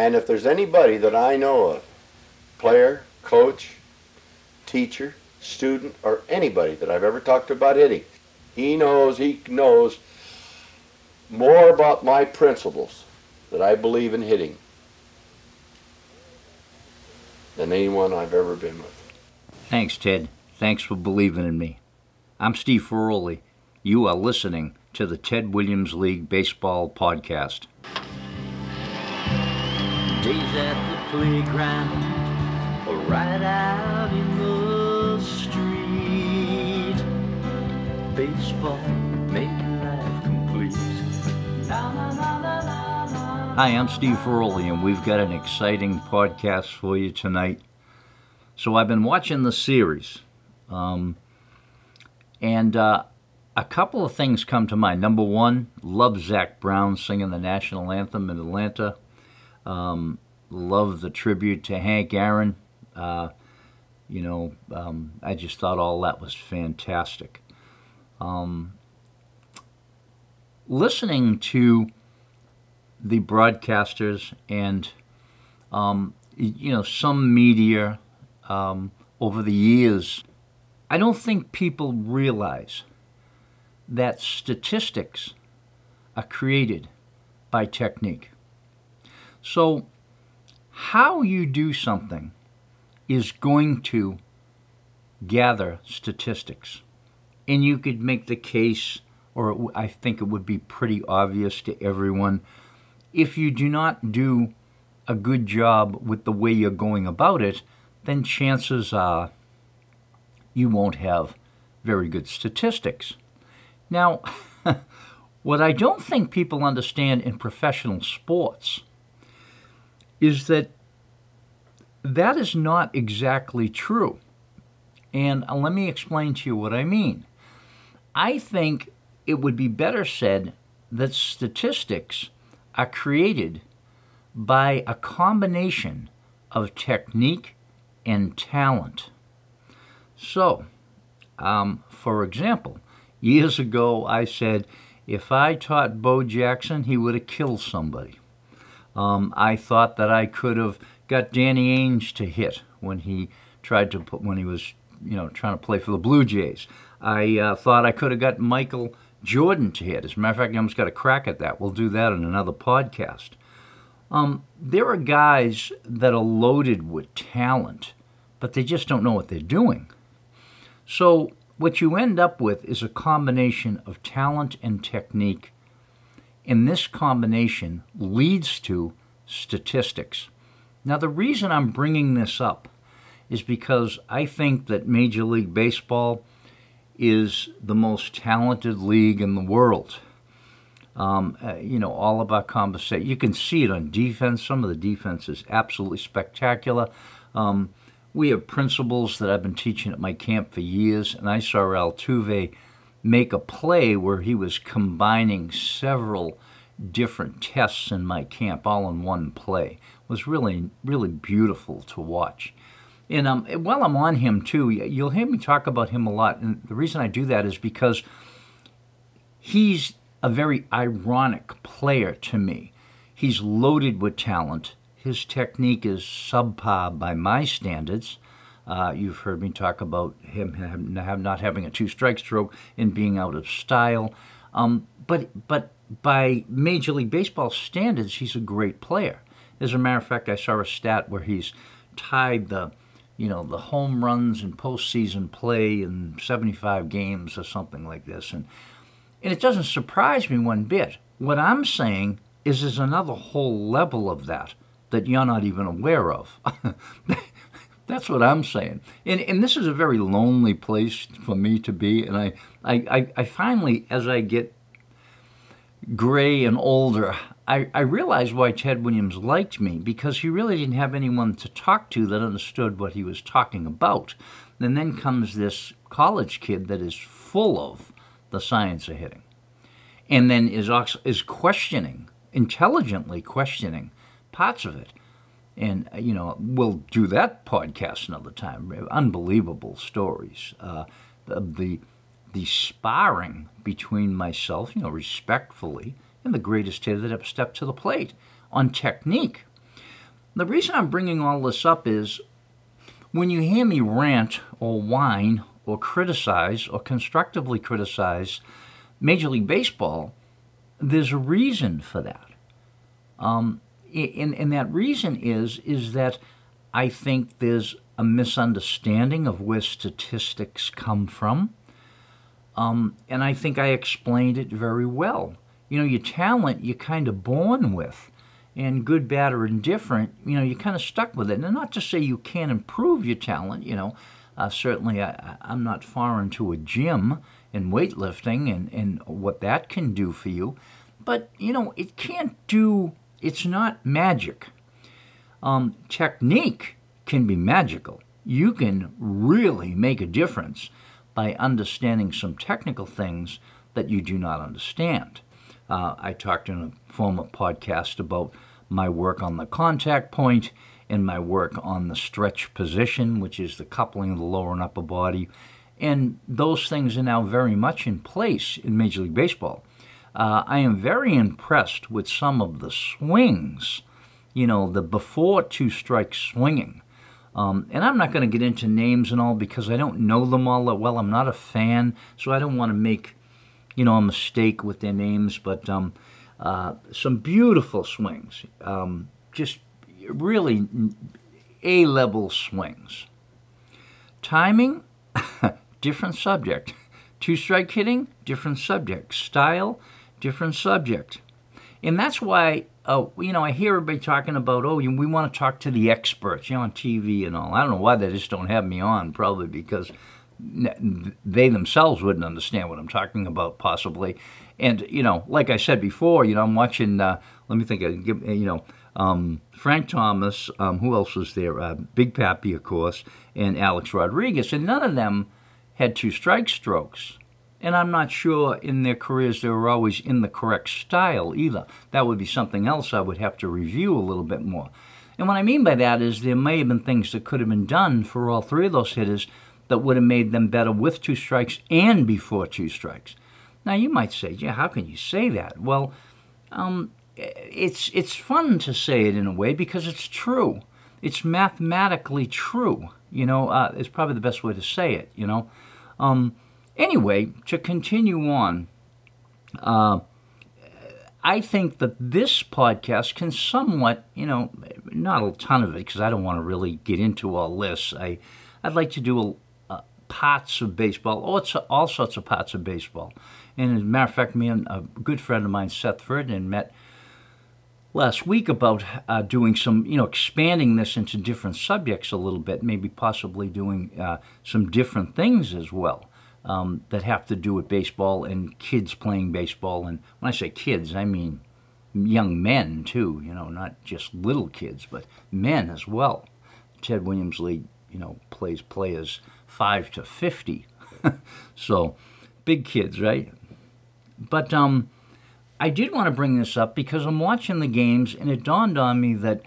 And if there's anybody that I know of, player, coach, teacher, student, or anybody that I've ever talked to about hitting, he knows, he knows more about my principles that I believe in hitting than anyone I've ever been with. Thanks, Ted. Thanks for believing in me. I'm Steve Ferroli. You are listening to the Ted Williams League Baseball Podcast. Days at the playground or right out in the street. Baseball made life complete. Hi, I'm Steve Ferroli, and we've got an exciting podcast for you tonight. So, I've been watching the series, um, and uh, a couple of things come to mind. Number one, love Zac Brown singing the national anthem in Atlanta. Um, love the tribute to Hank Aaron. Uh, you know, um, I just thought all that was fantastic. Um, listening to the broadcasters and um, you know some media um, over the years, I don't think people realize that statistics are created by technique. So, how you do something is going to gather statistics. And you could make the case, or I think it would be pretty obvious to everyone, if you do not do a good job with the way you're going about it, then chances are you won't have very good statistics. Now, what I don't think people understand in professional sports is that that is not exactly true. And uh, let me explain to you what I mean. I think it would be better said that statistics are created by a combination of technique and talent. So, um, for example, years ago I said if I taught Bo Jackson, he would have killed somebody. Um, I thought that I could have got Danny Ainge to hit when he tried to put when he was you know trying to play for the Blue Jays. I uh, thought I could have got Michael Jordan to hit. As a matter of fact, I almost got a crack at that. We'll do that in another podcast. Um, there are guys that are loaded with talent, but they just don't know what they're doing. So what you end up with is a combination of talent and technique and this combination leads to statistics. Now, the reason I'm bringing this up is because I think that Major League Baseball is the most talented league in the world. Um, uh, you know, all about our conversation, you can see it on defense. Some of the defense is absolutely spectacular. Um, we have principles that I've been teaching at my camp for years, and I saw Altuve make a play where he was combining several different tests in my camp all in one play. It was really, really beautiful to watch. And um, while I'm on him too, you'll hear me talk about him a lot. And the reason I do that is because he's a very ironic player to me. He's loaded with talent. His technique is subpar by my standards. Uh, you've heard me talk about him have, not having a two-strike stroke and being out of style. Um, but but by Major League Baseball standards, he's a great player. As a matter of fact, I saw a stat where he's tied the you know the home runs in postseason play in 75 games or something like this, and and it doesn't surprise me one bit. What I'm saying is there's another whole level of that that you're not even aware of. That's what I'm saying. And, and this is a very lonely place for me to be. And I, I, I finally, as I get gray and older, I, I realized why Ted Williams liked me because he really didn't have anyone to talk to that understood what he was talking about. And then comes this college kid that is full of the science of hitting and then is, is questioning, intelligently questioning parts of it and uh, you know we'll do that podcast another time. Unbelievable stories. Uh, the, the the sparring between myself, you know, respectfully, and the greatest hitter that ever stepped to the plate on technique. The reason I'm bringing all this up is when you hear me rant or whine or criticize or constructively criticize Major League Baseball, there's a reason for that. Um, and, and that reason is is that I think there's a misunderstanding of where statistics come from. Um, and I think I explained it very well. You know, your talent you're kind of born with, and good, bad, or indifferent, you know, you're kind of stuck with it. And not to say you can't improve your talent, you know. Uh, certainly, I, I'm not foreign to a gym and weightlifting and, and what that can do for you. But, you know, it can't do, it's not magic. Um, technique can be magical. You can really make a difference by understanding some technical things that you do not understand. Uh, I talked in a former podcast about my work on the contact point and my work on the stretch position, which is the coupling of the lower and upper body. And those things are now very much in place in Major League Baseball. Uh, I am very impressed with some of the swings, you know, the before two strike swinging. Um, and I'm not going to get into names and all because I don't know them all that well. I'm not a fan, so I don't want to make, you know, a mistake with their names. But um, uh, some beautiful swings, um, just really A level swings. Timing, different subject. Two strike hitting, different subject. Style, different subject. And that's why, uh, you know, I hear everybody talking about, oh, we want to talk to the experts, you know, on TV and all. I don't know why they just don't have me on, probably because they themselves wouldn't understand what I'm talking about, possibly. And, you know, like I said before, you know, I'm watching, uh, let me think, you know, um, Frank Thomas, um, who else was there? Uh, Big Papi, of course, and Alex Rodriguez. And none of them had two strike strokes. And I'm not sure in their careers they were always in the correct style either. That would be something else I would have to review a little bit more. And what I mean by that is there may have been things that could have been done for all three of those hitters that would have made them better with two strikes and before two strikes. Now you might say, yeah, how can you say that? Well, um, it's it's fun to say it in a way because it's true. It's mathematically true. You know, uh, it's probably the best way to say it. You know. Um, anyway, to continue on, uh, I think that this podcast can somewhat, you know, not a ton of it because I don't want to really get into all this. I I'd like to do a, a parts of baseball, all, all sorts of parts of baseball. And as a matter of fact, me and a good friend of mine, Seth Ferdinand, met last week about uh, doing some, you know, expanding this into different subjects a little bit, maybe possibly doing uh, some different things as well um, that have to do with baseball and kids playing baseball. And when I say kids, I mean young men too, you know, not just little kids, but men as well. Ted Williams League, you know, plays players 5 to 50. so, big kids, right? But um, I did want to bring this up because I'm watching the games and it dawned on me that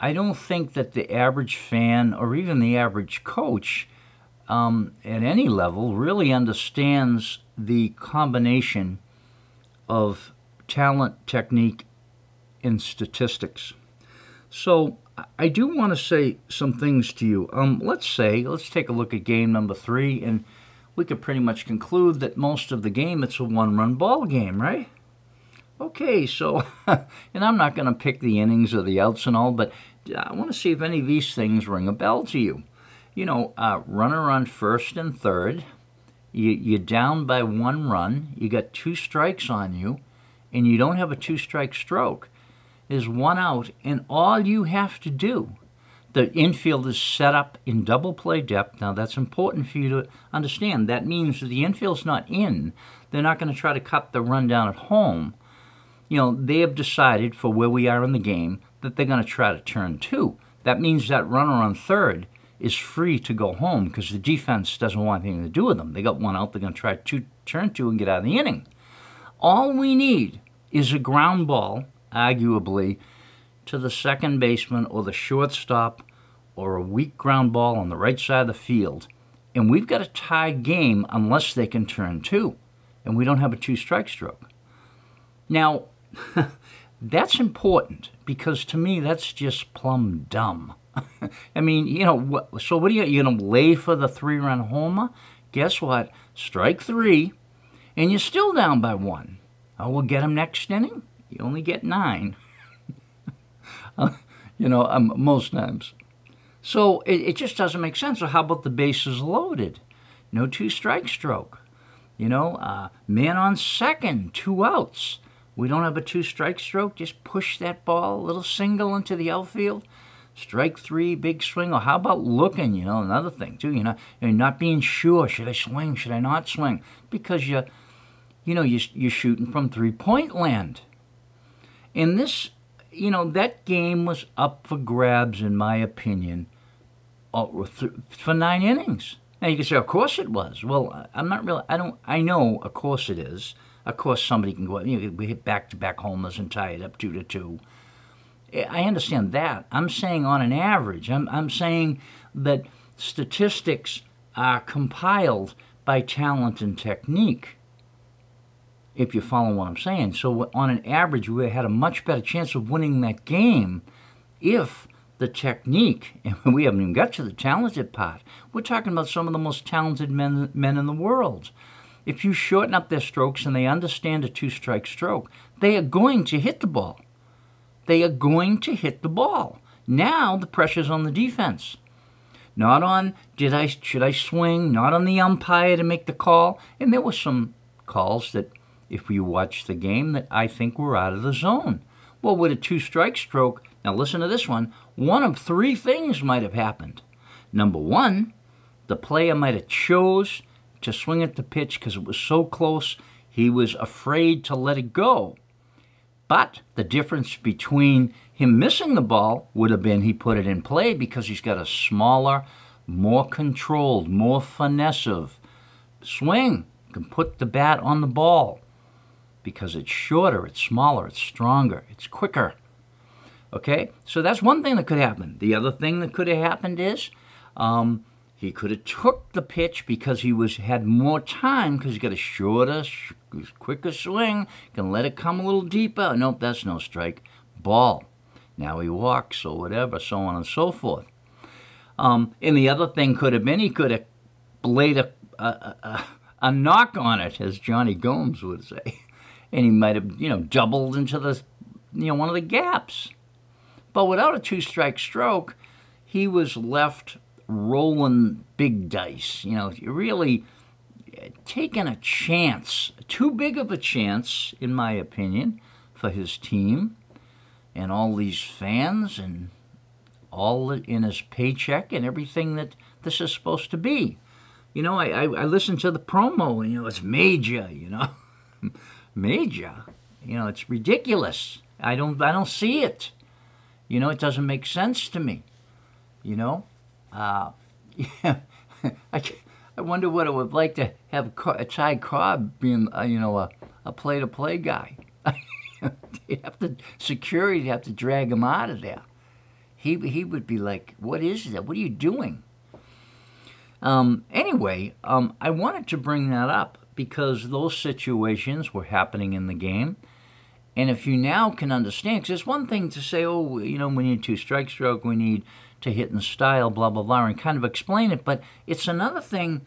I don't think that the average fan or even the average coach um, at any level really understands the combination of talent, technique, and statistics. So I do want to say some things to you. Um, let's say, let's take a look at game number three and we could pretty much conclude that most of the game it's a one run ball game, right? Okay, so, and I'm not going to pick the innings or the outs and all, but I want to see if any of these things ring a bell to you. You know, uh, runner on first and third, you, you're down by one run, you got two strikes on you, and you don't have a two strike stroke. There's one out, and all you have to do the infield is set up in double play depth. Now, that's important for you to understand. That means the infield's not in. They're not going to try to cut the run down at home. You know, they have decided for where we are in the game that they're going to try to turn two. That means that runner on third is free to go home because the defense doesn't want anything to do with them. They got one out, they're going to try to turn two and get out of the inning. All we need is a ground ball, arguably, to the second baseman or the shortstop or a weak ground ball on the right side of the field. And we've got a tie game unless they can turn two. And we don't have a two strike stroke. Now, That's important because to me, that's just plumb dumb. I mean, you know, what, so what are you, you going to lay for the three run homer? Guess what? Strike three, and you're still down by one. Oh, we'll get him next inning. You only get nine. you know, um, most times. So it, it just doesn't make sense. So how about the bases loaded? No two strike stroke. You know, uh, man on second, two outs. We don't have a two strike stroke. Just push that ball, a little single into the outfield. Strike three, big swing. Or how about looking? You know, another thing too. You know, you're not being sure. Should I swing? Should I not swing? Because you, you know, you, you're shooting from three point land. And this, you know, that game was up for grabs, in my opinion, uh, for nine innings. Now you can say, of course it was. Well, I'm not really. I don't. I know, of course it is. Of course somebody can go. You know, we hit back-to-back homers and tie it up two to two. I understand that. I'm saying on an average. I'm I'm saying that statistics are compiled by talent and technique. If you follow what I'm saying, so on an average, we had a much better chance of winning that game if the technique, and we haven't even got to the talented part. We're talking about some of the most talented men, men in the world. If you shorten up their strokes and they understand a two strike stroke, they are going to hit the ball. They are going to hit the ball. Now the pressure's on the defense. Not on did I should I swing, not on the umpire to make the call. And there were some calls that if you watch the game that I think were out of the zone. Well, with a two strike stroke, now listen to this one. One of three things might have happened. Number one, the player might have chose to swing at the pitch because it was so close he was afraid to let it go. But the difference between him missing the ball would have been he put it in play because he's got a smaller, more controlled, more finessive swing. can put the bat on the ball because it's shorter, it's smaller, it's stronger, it's quicker. Okay, so that's one thing that could happen. The other thing that could have happened is um, he could have took the pitch because he was had more time because he got a shorter, sh- quicker swing. Can let it come a little deeper. Nope, that's no strike. Ball. Now he walks or whatever, so on and so forth. Um, and the other thing could have been he could have laid a, a, a, a knock on it, as Jonny Gomes would say, and he might have you know doubled into the you know one of the gaps. But without a two strike stroke, he was left rolling big dice. You know, really uh, taking a chance, too big of a chance, in my opinion, for his team and all these fans and all in his paycheck and everything that this is supposed to be. You know, I, I, I listened to the promo and, you know, it's major, you know. major. You know, it's ridiculous. I don't I don't see it. You know, it doesn't make sense to me. You know, uh, yeah, I, I wonder what it would like to have a Ty Cobb being, uh, you know, a, a play-to-play guy. you have to security have to drag him out of there. He he would be like, "What is that? What are you doing?" Um, anyway, um, I wanted to bring that up because those situations were happening in the game. And if you now can understand, because it's one thing to say, oh, you know, we need two strike stroke, we need to hit in style, blah, blah, blah, and kind of explain it. But it's another thing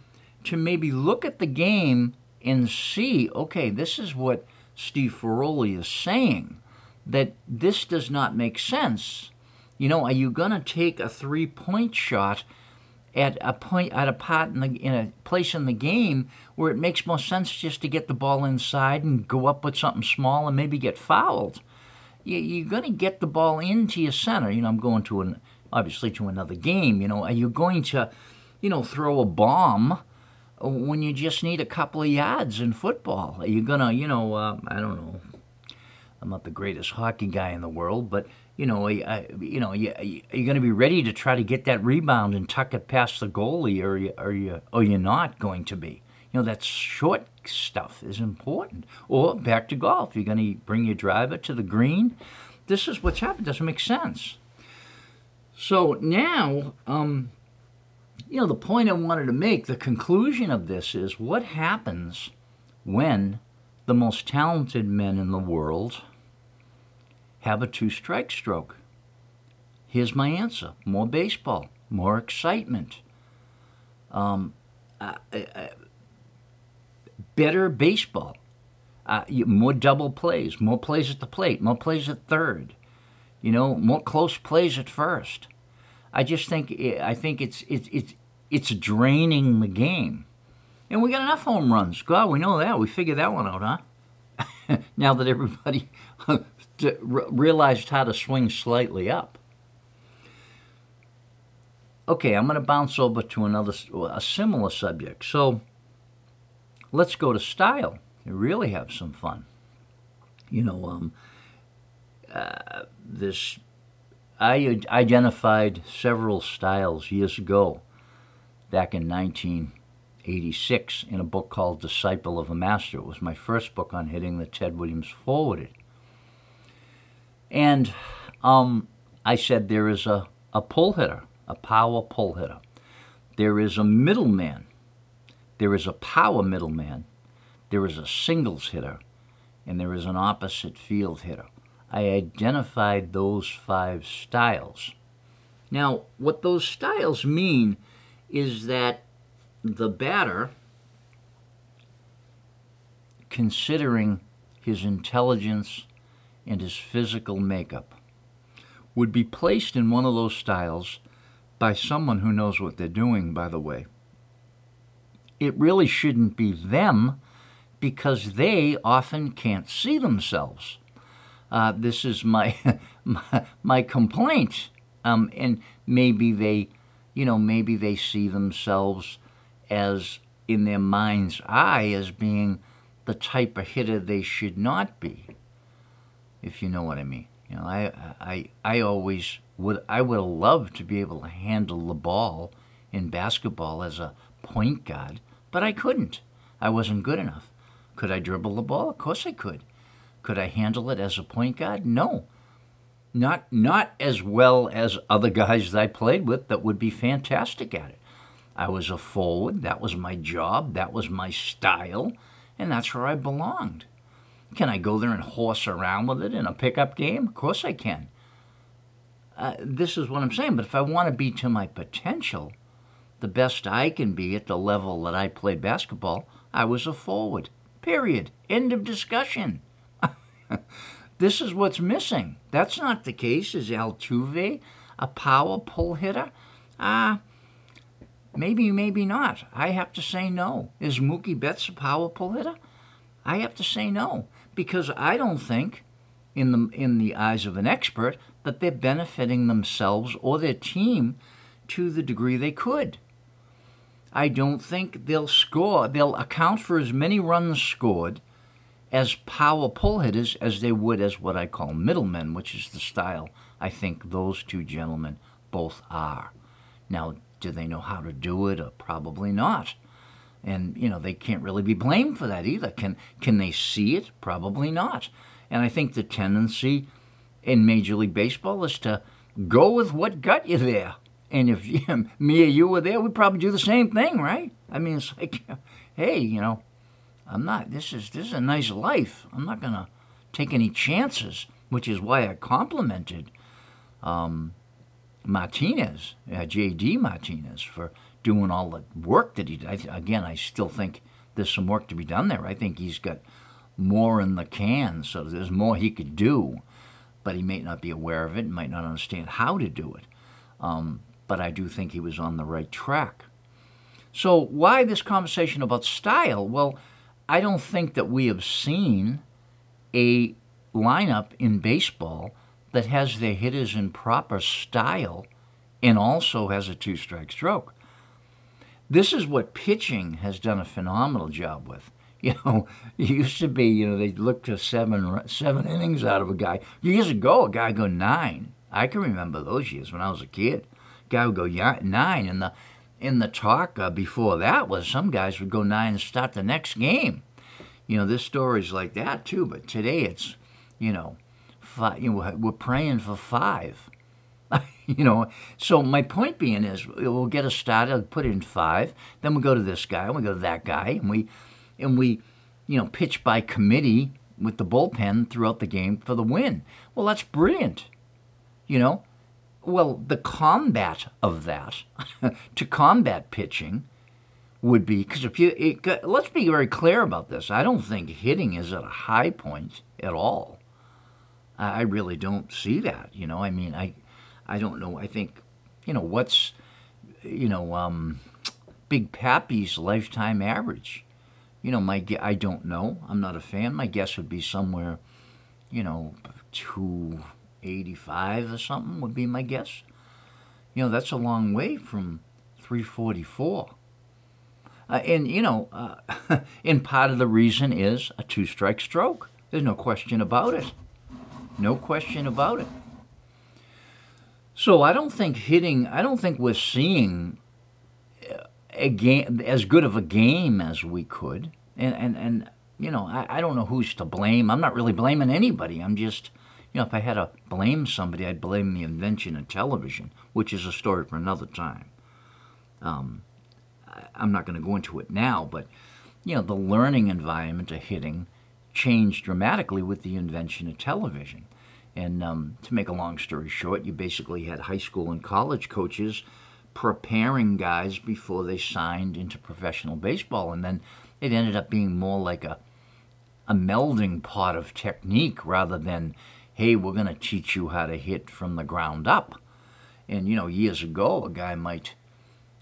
to maybe look at the game and see, okay, this is what Steve Ferroli is saying, that this does not make sense. You know, are you going to take a three point shot at a point at a pot in, the, in a place in the game where it makes more sense just to get the ball inside and go up with something small and maybe get fouled. You, are going to get the ball into your center. You know, I'm going to an obviously to another game. You know, are you going to, you know, throw a bomb when you just need a couple of yards in football? Are you gonna, you know, uh, I don't know. I'm not the greatest hockey guy in the world, but you know, I, you know, you, are you going to be ready to try to get that rebound and tuck it past the goalie, or you, are you, or you're not going to be? You know, that short stuff is important. Or back to golf, you're going to bring your driver to the green. This is what's happened. Doesn't make sense. So now, um, you know, the point I wanted to make, the conclusion of this is what happens when the most talented men in the world have a two strike stroke. Here's my answer. More baseball, more excitement, um, uh, uh, better baseball, uh, more double plays, more plays at the plate, more plays at third, you know, more close plays at first. I just think I think it's it's it's it's draining the game, and we got enough home runs. God, we know that. We figured that one out, huh? now that everybody realized how to swing slightly up. Okay, I'm going to bounce over to another, a similar subject. So let's go to style and really have some fun. You know, um, uh, this, I identified several styles years ago, back in 1986, in a book called Disciple of a Master. It was my first book on hitting that Ted Williams forwarded. And um, I said there is a, a pull hitter a power pull hitter. There is a middleman. There is a power middleman. There is a singles hitter. And there is an opposite field hitter. I identified those five styles. Now, what those styles mean is that the batter, considering his intelligence and his physical makeup, would be placed in one of those styles by someone who knows what they're doing, by the way. It really shouldn't be them because they often can't see themselves. Uh, this is my, my, complaint. Um, and maybe they, you know, maybe they see themselves as in their mind's eye as being the type of hitter they should not be, if you know what I mean. You know, I, I, I always would I would loved to be able to handle the ball in basketball as a point guard, but I couldn't. I wasn't good enough. Could I dribble the ball? Of course I could. Could I handle it as a point guard? No. Not not as well as other guys that I played with that would be fantastic at it. I was a forward, that was my job, that was my style, and that's where I belonged. Can I go there and horse around with it in a pickup game? Of course I can. Uh, this is what I'm saying. But if I want to be to my potential, the best I can be at the level that I played basketball, I was a forward. Period. End of discussion. this is what's missing. That's not the case. Is Altuve a power pull hitter? Ah, uh, maybe, maybe not. I have to say no. Is Mookie Betts a power pull hitter? I have to say no because I don't think, in the in the eyes of an expert, that they're benefiting themselves or their team to the degree they could. I don't think they'll score, they'll account for as many runs scored as power pull hitters as they would as what I call middlemen, which is the style I think those two gentlemen both are. Now, do they know how to do it? Or probably not. And you know they can't really be blamed for that either. Can can they see it? Probably not. And I think the tendency in Major League Baseball is to go with what got you there. And if me or you were there, we'd probably do the same thing, right? I mean, it's like, hey, you know, I'm not. This is this is a nice life. I'm not gonna take any chances, which is why I complimented um, Martinez, uh, J.D. Martinez, for doing all the work that he did. I, again, I still think there's some work to be done there. I think he's got more in the can, so there's more he could do but he may not be aware of it, might not understand how to do it. Um, but I do think he was on the right track. So, why this conversation about style? Well, I don't think that we have seen a lineup in baseball that has their hitters in proper style and also has a two strike stroke. This is what pitching has done a phenomenal job with. You know, it used to be, you know, they look to seven seven innings out of a guy. Years ago, a guy go nine. I can remember those years when I was a kid. Guy would go nine, and the in the talk uh, before that was some guys would go nine and start the next game. You know, this story's like that too. But today it's, you know, five, you know, we're praying for five. you know, so my point being is we'll get a started, put in five, then we go to this guy, and we go to that guy, and we and we, you know, pitch by committee with the bullpen throughout the game for the win. Well, that's brilliant. You know, well, the combat of that, to combat pitching, would be because if you it, let's be very clear about this. I don't think hitting is at a high point at all. I, I really don't see that. You know, I mean, I I don't know. I think you know what's you know um, Big Papi's lifetime average. You know, my I don't know. I'm not a fan. My guess would be somewhere, you know, two 85 or something would be my guess. You know, that's a long way from 344. Uh, and, you know, uh, and part of the reason is a two strike stroke. There's no question about it. No question about it. So I don't think hitting, I don't think we're seeing a game as good of a game as we could. And, and, and you know, I, I don't know who's to blame. I'm not really blaming anybody. I'm just you know, if I had to blame somebody, I'd blame the invention of television, which is a story for another time. Um, I'm not going to go into it now, but you know, the learning environment of hitting changed dramatically with the invention of television. And um, to make a long story short, you basically had high school and college coaches preparing guys before they signed into professional baseball, and then it ended up being more like a a melding pot of technique rather than hey, we're going to teach you how to hit from the ground up. And, you know, years ago, a guy might,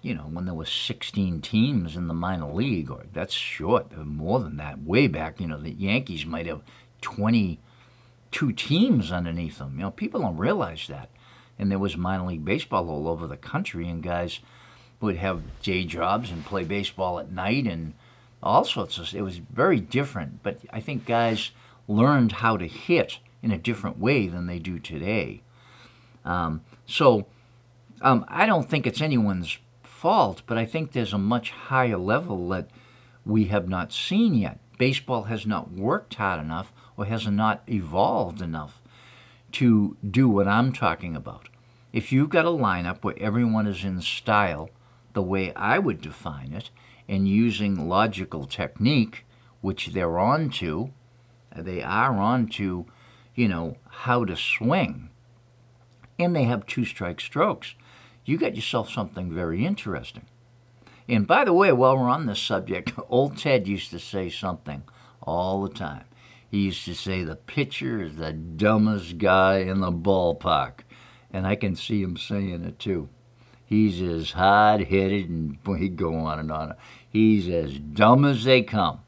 you know, when there was 16 teams in the minor league, or that's short, uh, more than that, way back, you know, the Yankees might have 22 teams underneath them. You know, people don't realize that. And there was minor league baseball all over the country, and guys would have day jobs and play baseball at night and all sorts of it was very different but i think guys learned how to hit in a different way than they do today. Um, so um, I don't think it's anyone's fault, but I think there's a much higher level that we have not seen yet. Baseball has not worked hard enough or has not evolved enough to do what I'm talking about. If you've got a lineup where everyone is in style, the way I would define it, and using logical technique, which they're on to, they are on to you know, how to swing. And they have two strike strokes. You got yourself something very interesting. And by the way, while we're on this subject, old Ted used to say something all the time. He used to say the pitcher is the dumbest guy in the ballpark. And I can see him saying it too. He's as hard headed and he'd go on and on. He's as dumb as they come.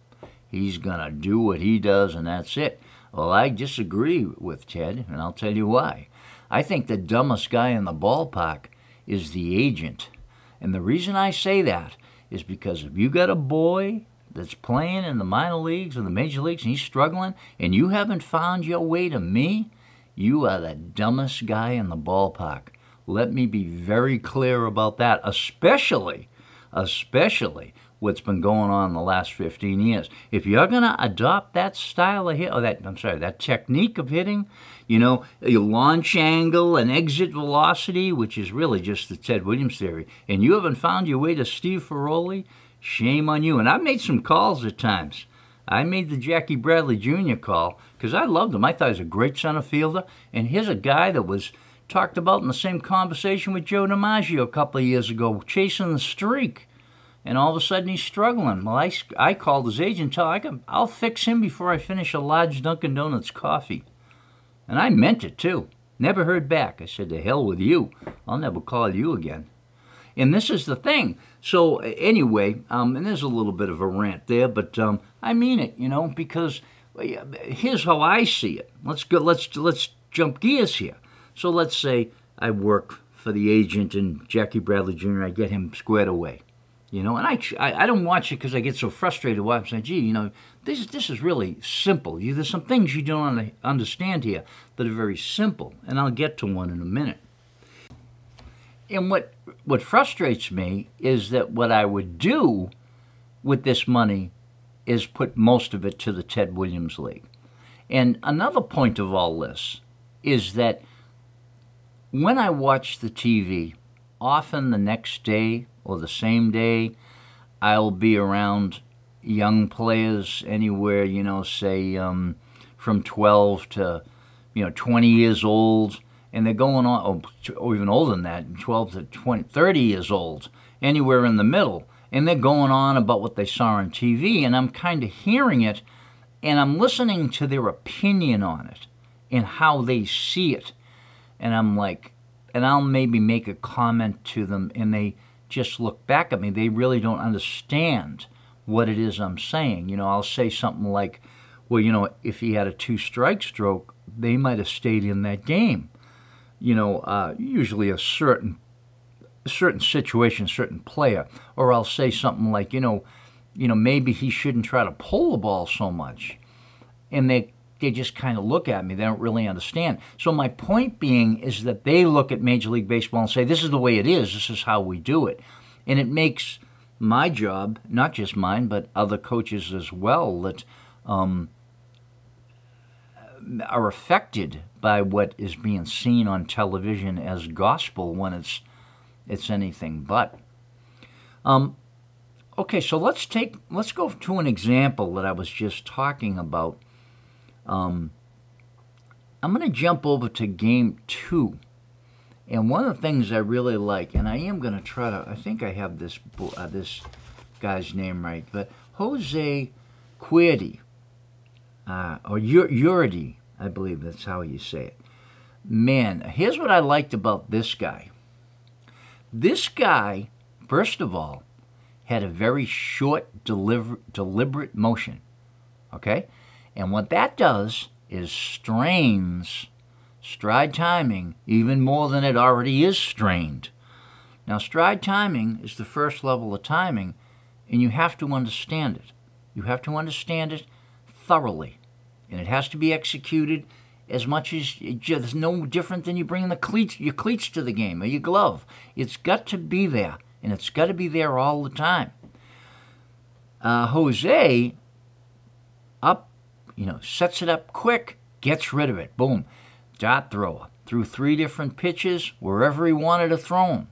He's going to do what he does, and that's it. Well, I disagree with Ted, and I'll tell you why. I think the dumbest guy in the ballpark is the agent. And the reason I say that is because if you got a boy that's playing in the minor leagues or the major leagues and he's struggling and you haven't found your way to me, you are the dumbest guy in the ballpark. Let me be very clear about that, especially, especially what's been going on in the last 15 years. If you're going to adopt that style of hit, or that, I'm sorry, that technique of hitting, you know, your launch angle and exit velocity, which is really just the Ted Williams theory, and you haven't found your way to Steve Ferroli, shame on you. And I've made some calls at times. I made the Jackie Bradley Jr. call because I loved him. I thought he was a great center fielder. And here's a guy that was talked about in the same conversation with Joe DiMaggio a couple of years ago, chasing the streak and all of a sudden he's struggling. Well, I, I called his agent, tell I can, I'll fix him before I finish a large Dunkin' Donuts coffee. And I meant it too. Never heard back. I said, to hell with you. I'll never call you again. And this is the thing. So anyway, um, and there's a little bit of a rant there, but um, I mean it, you know, because here's how I see it. Let's go. Let's let's jump gears here. So let's say I work for the agent and Jackie Bradley Jr. I get him squared away you know? And i i, I don't watch it because i get so frustrated why i'm saying gee you know this this is really simple. You, there's some things you don't understand here that are very simple and i'll get to one in a minute. And what what frustrates me is that what i would do with this money is put most of it to the ted williams league. And another point of all this is that when i watch the tv often the next day or the same day, I'll be around young players anywhere, you know, say um, from 12 to, you know, 20 years old, and they're going on, or, or even older than that, 12 to 20, 30 years old, anywhere in the middle, and they're going on about what they saw on TV, and I'm kind of hearing it, and I'm listening to their opinion on it and how they see it, and I'm like, and I'll maybe make a comment to them, and they just look back at me. They really don't understand what it is I'm saying. You know, I'll say something like, well, you know, if he had a two strike stroke, they might have stayed in that game. You know, uh, usually a certain certain situation, certain player, or I'll say something like, you know, you know, maybe he shouldn't try to pull the ball so much, and they they just kind of look at me. They don't really understand. So my point being is that they look at Major League Baseball and say, "This is the way it is. This is how we do it," and it makes my job, not just mine, but other coaches as well, that um, are affected by what is being seen on television as gospel when it's it's anything but. Um, okay, so let's take let's go to an example that I was just talking about. Um, I'm going to jump over to game two. And one of the things I really like, and I am going to try to, I think I have this uh, this guy's name right, but Jose Quirdi, uh, or Uridi, I believe that's how you say it. Man, here's what I liked about this guy. This guy, first of all, had a very short, deliver, deliberate motion. Okay? And what that does is strains stride timing even more than it already is strained. Now, stride timing is the first level of timing, and you have to understand it. You have to understand it thoroughly, and it has to be executed as much as it's no different than you bring the cleats, your cleats to the game or your glove. It's got to be there, and it's got to be there all the time. Uh, Jose up, you know, sets it up quick, gets rid of it. Boom dot thrower, threw three different pitches wherever he wanted to throw them.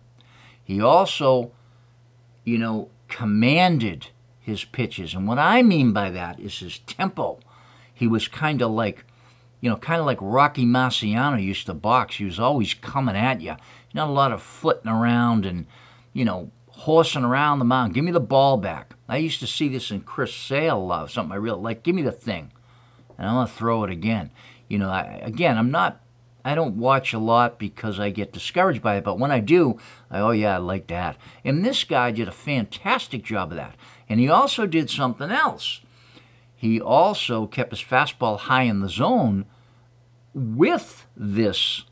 He also, you know, commanded his pitches. And what I mean by that is his tempo. He was kind of like, you know, kind of like Rocky Marciano used to box. He was always coming at you. Not a lot of flitting around and, you know, horsing around the mound. Give me the ball back. I used to see this in Chris Sale, uh, something I really like. Give me the thing, and I'm gonna throw it again. You know, I, again, I'm not, I don't watch a lot because I get discouraged by it, but when I do, I, oh yeah, I like that. And this guy did a fantastic job of that. And he also did something else. He also kept his fastball high in the zone with this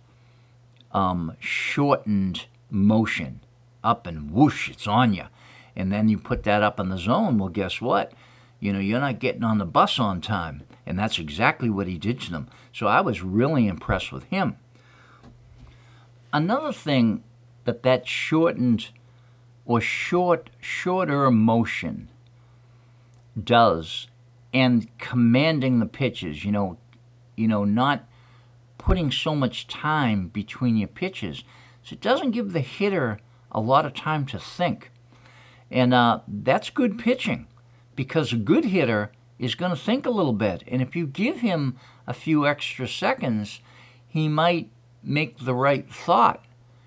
um, shortened motion up and whoosh, it's on you. And then you put that up in the zone. Well, guess what? You know, you're not getting on the bus on time. And that's exactly what he did to them. So I was really impressed with him. Another thing that that shortened or short, shorter motion does and commanding the pitches, you know, you know, not putting so much time between your pitches. So it doesn't give the hitter a lot of time to think. And uh, that's good pitching because a good hitter is going to think a little bit. And if you give him a few extra seconds, he might make the right thought.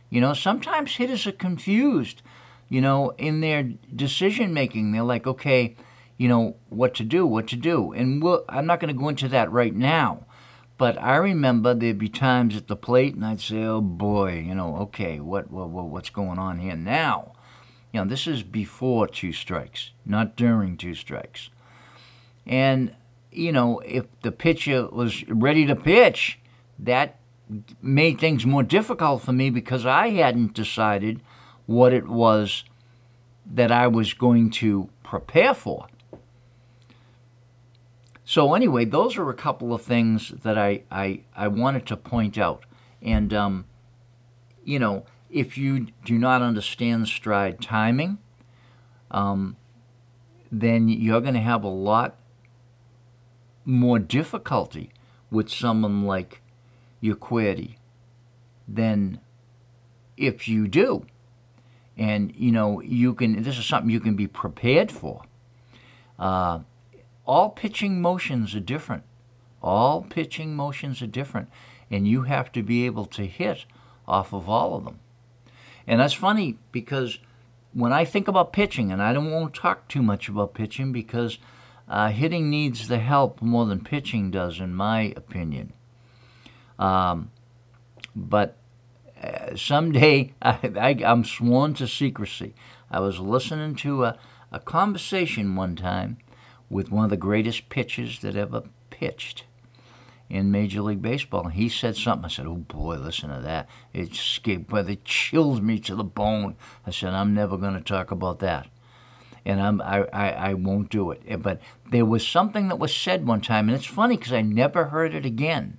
You know, sometimes hitters are confused, you know, in their decision making. They're like, okay, you know, what to do, what to do. And we'll, I'm not going to go into that right now. But I remember there'd be times at the plate, and I'd say, "Oh boy, you know, okay, what, what, what's going on here now?" You know, this is before two strikes, not during two strikes. And, you know, if the pitcher was ready to pitch, that made things more difficult for me because I hadn't decided what it was that I was going to prepare for. So, anyway, those are a couple of things that I, I, I wanted to point out. And, um, you know, if you do not understand stride timing, um, then you're going to have a lot more difficulty with someone like Urquidy than if you do. And, you know, you can, this is something you can be prepared for. Uh, all pitching motions are different. All pitching motions are different, and you have to be able to hit off of all of them. And that's funny because when I think about pitching, and I don't want to talk too much about pitching because uh, hitting needs the help more than pitching does, in my opinion. Um, but uh, someday I, I'm sworn to secrecy. I was listening to a, a conversation one time with one of the greatest pitchers that ever pitched in Major League Baseball. He said something. I said, "Oh boy, listen to that! It scared, but it chills me to the bone." I said, "I'm never going to talk about that." And I'm, I, I, I won't do it. But there was something that was said one time, and it's funny because I never heard it again.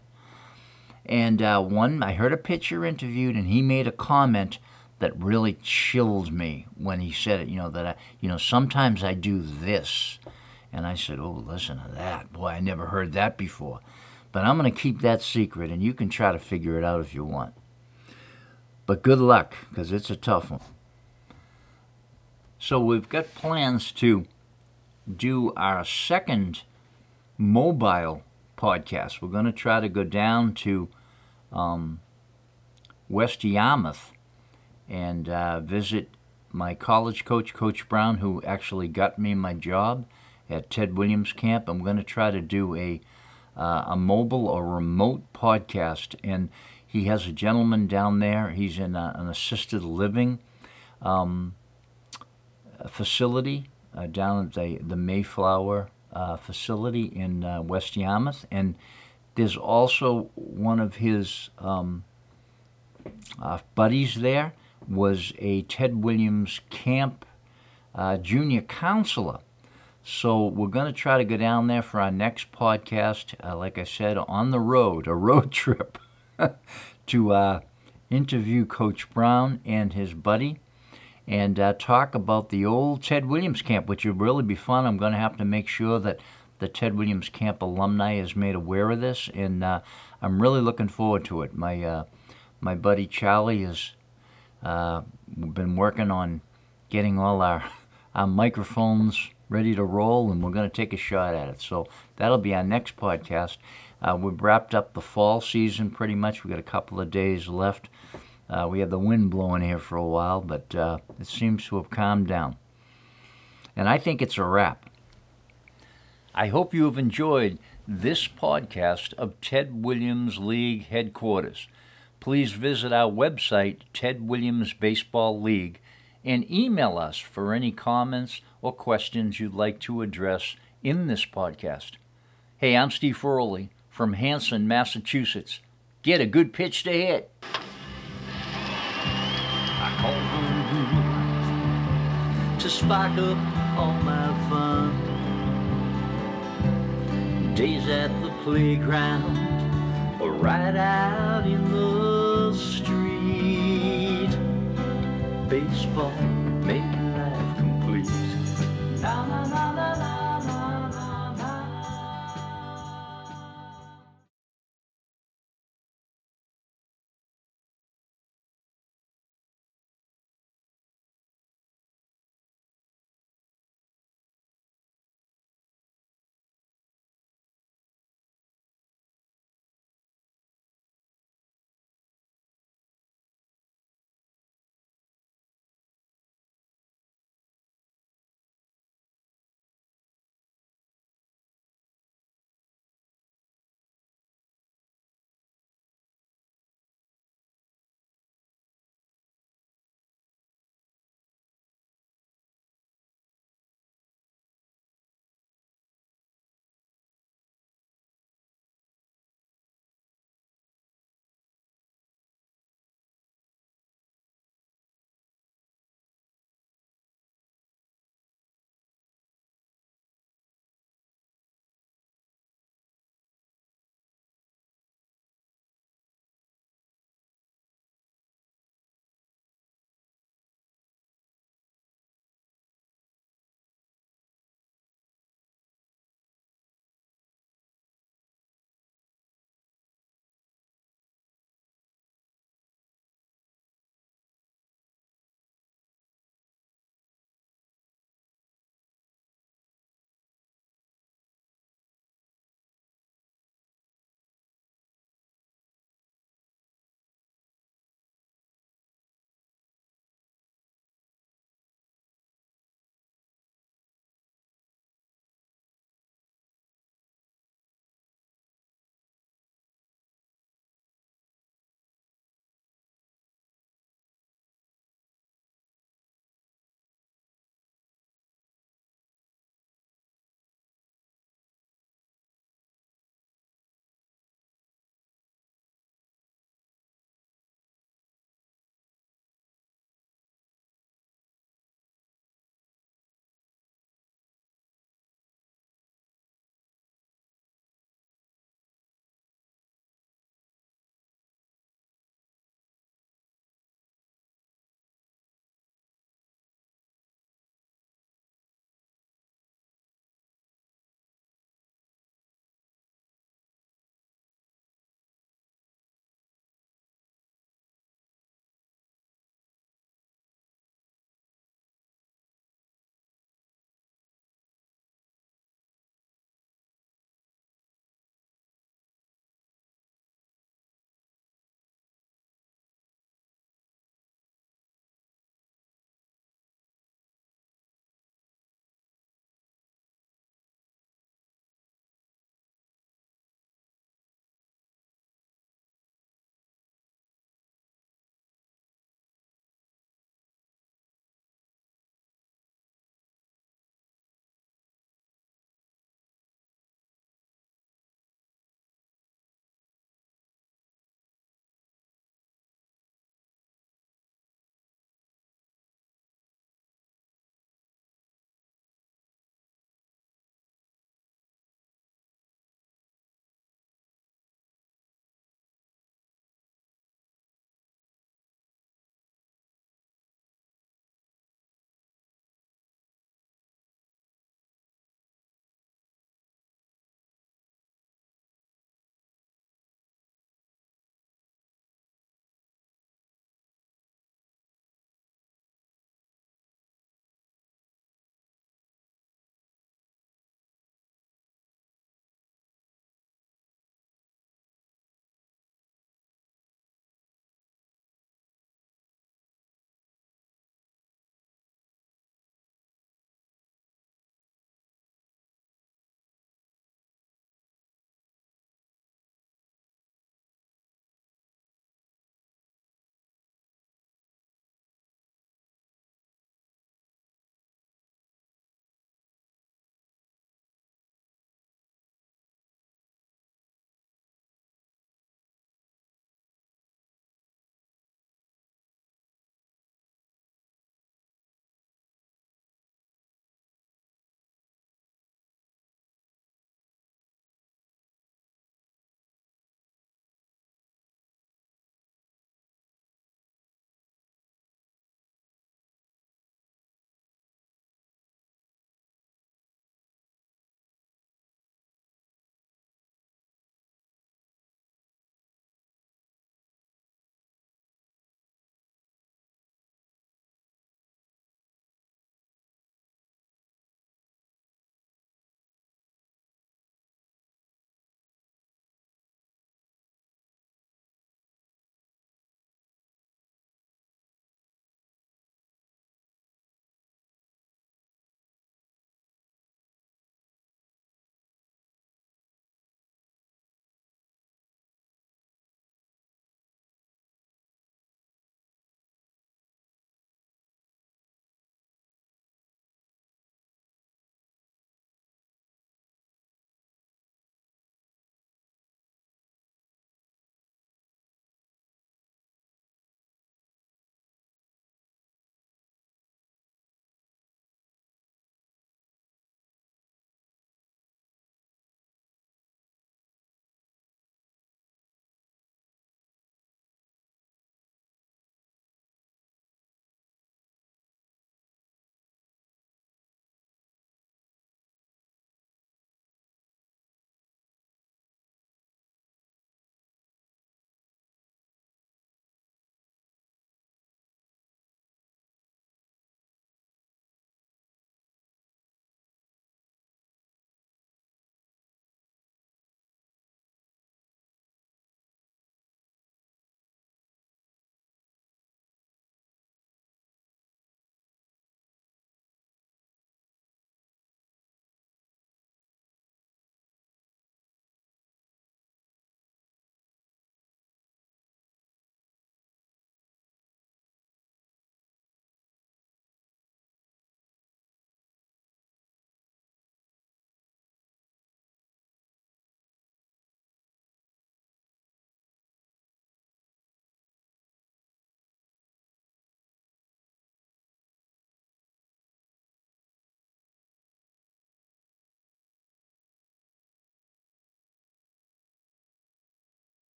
And uh, one, I heard a pitcher interviewed, and he made a comment that really chilled me when he said it. You know that I, you know, sometimes I do this, and I said, "Oh, listen to that, boy! I never heard that before." But I'm going to keep that secret, and you can try to figure it out if you want. But good luck, because it's a tough one. So we've got plans to do our second mobile podcast. We're going to try to go down to um, West Yarmouth and uh, visit my college coach, Coach Brown, who actually got me my job at Ted Williams Camp. I'm going to try to do a uh, a mobile or remote podcast, and he has a gentleman down there. He's in a, an assisted living. Um, facility uh, down at the, the Mayflower uh, facility in uh, West Yarmouth. And there's also one of his um, uh, buddies there was a Ted Williams Camp uh, junior counselor. So we're going to try to go down there for our next podcast, uh, like I said, on the road, a road trip, to interview Coach Brown and his buddy and uh, talk about the old Ted Williams camp, which would really be fun. I'm going to have to make sure that the Ted Williams camp alumni is made aware of this, and uh, I'm really looking forward to it. My uh, my buddy Charlie has uh, been working on getting all our our microphones ready to roll, and we're going to take a shot at it. So that'll be our next podcast. Uh, we've wrapped up the fall season pretty much. We've got a couple of days left. Uh, we had the wind blowing here for a while, but uh, it seems to have calmed down. And I think it's a wrap. I hope you have enjoyed this podcast of Ted Williams League headquarters. Please visit our website, Ted Williams Baseball League, and email us for any comments or questions you'd like to address in this podcast. Hey, I'm Steve Ferroli from Hanson, Massachusetts. Get a good pitch to hit home to spark up all my fun. Days at the playground or right out in the street. Baseball made life complete. La, la, la,